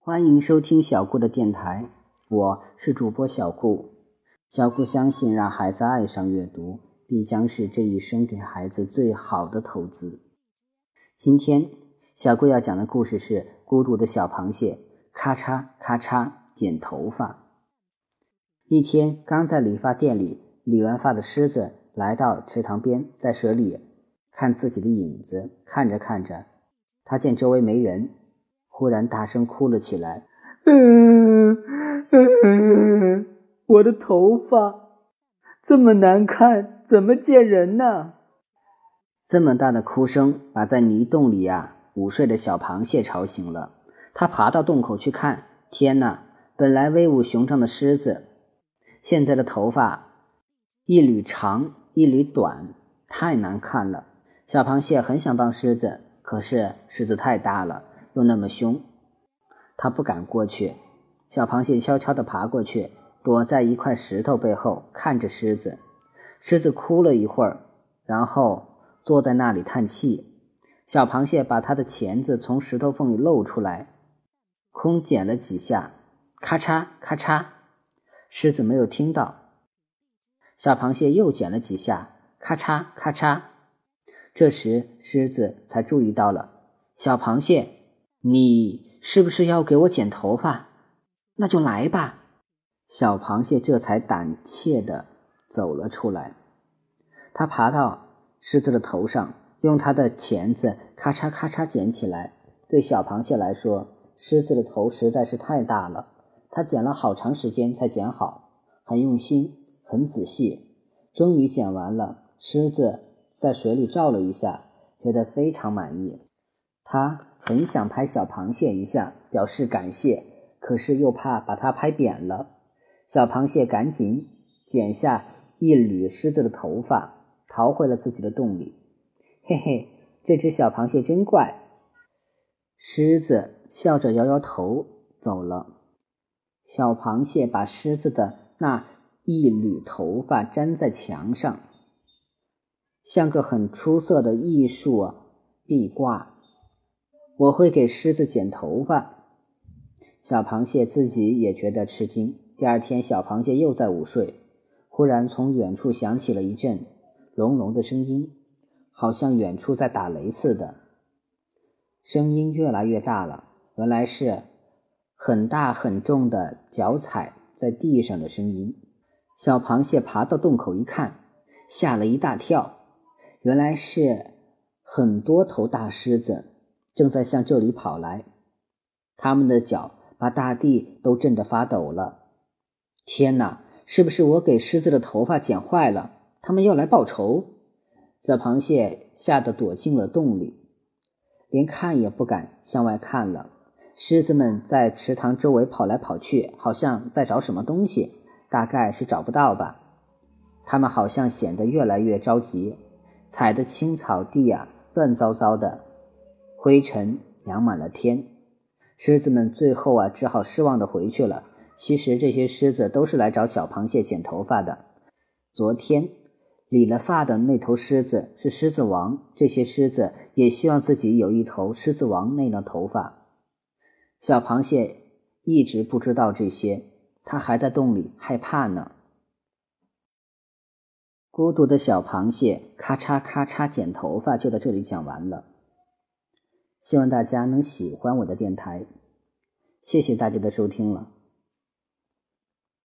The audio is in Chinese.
欢迎收听小顾的电台，我是主播小顾。小顾相信，让孩子爱上阅读，必将是这一生给孩子最好的投资。今天，小顾要讲的故事是《孤独的小螃蟹》，咔嚓咔嚓剪头发。一天，刚在理发店里理完发的狮子来到池塘边，在水里看自己的影子，看着看着，他见周围没人。忽然大声哭了起来，嗯嗯，我的头发这么难看，怎么见人呢？这么大的哭声把在泥洞里呀午睡的小螃蟹吵醒了。它爬到洞口去看，天哪！本来威武雄壮的狮子，现在的头发一缕长一缕短，太难看了。小螃蟹很想帮狮子，可是狮子太大了。又那么凶，他不敢过去。小螃蟹悄悄地爬过去，躲在一块石头背后，看着狮子。狮子哭了一会儿，然后坐在那里叹气。小螃蟹把它的钳子从石头缝里露出来，空剪了几下，咔嚓咔嚓。狮子没有听到。小螃蟹又剪了几下，咔嚓咔嚓。这时狮子才注意到了小螃蟹。你是不是要给我剪头发？那就来吧。小螃蟹这才胆怯地走了出来。它爬到狮子的头上，用它的钳子咔嚓咔嚓剪起来。对小螃蟹来说，狮子的头实在是太大了，它剪了好长时间才剪好，很用心，很仔细。终于剪完了，狮子在水里照了一下，觉得非常满意。它。很想拍小螃蟹一下，表示感谢，可是又怕把它拍扁了。小螃蟹赶紧剪下一缕狮子的头发，逃回了自己的洞里。嘿嘿，这只小螃蟹真怪。狮子笑着摇摇头走了。小螃蟹把狮子的那一缕头发粘在墙上，像个很出色的艺术壁挂。我会给狮子剪头发。小螃蟹自己也觉得吃惊。第二天，小螃蟹又在午睡，忽然从远处响起了一阵隆隆的声音，好像远处在打雷似的。声音越来越大了，原来是很大很重的脚踩在地上的声音。小螃蟹爬到洞口一看，吓了一大跳，原来是很多头大狮子。正在向这里跑来，他们的脚把大地都震得发抖了。天哪，是不是我给狮子的头发剪坏了？他们要来报仇！小螃蟹吓得躲进了洞里，连看也不敢向外看了。狮子们在池塘周围跑来跑去，好像在找什么东西，大概是找不到吧。他们好像显得越来越着急，踩的青草地啊，乱糟糟的。灰尘扬满了天，狮子们最后啊，只好失望的回去了。其实这些狮子都是来找小螃蟹剪头发的。昨天理了发的那头狮子是狮子王，这些狮子也希望自己有一头狮子王那样的头发。小螃蟹一直不知道这些，它还在洞里害怕呢。孤独的小螃蟹，咔嚓咔嚓剪头发，就在这里讲完了。希望大家能喜欢我的电台，谢谢大家的收听了。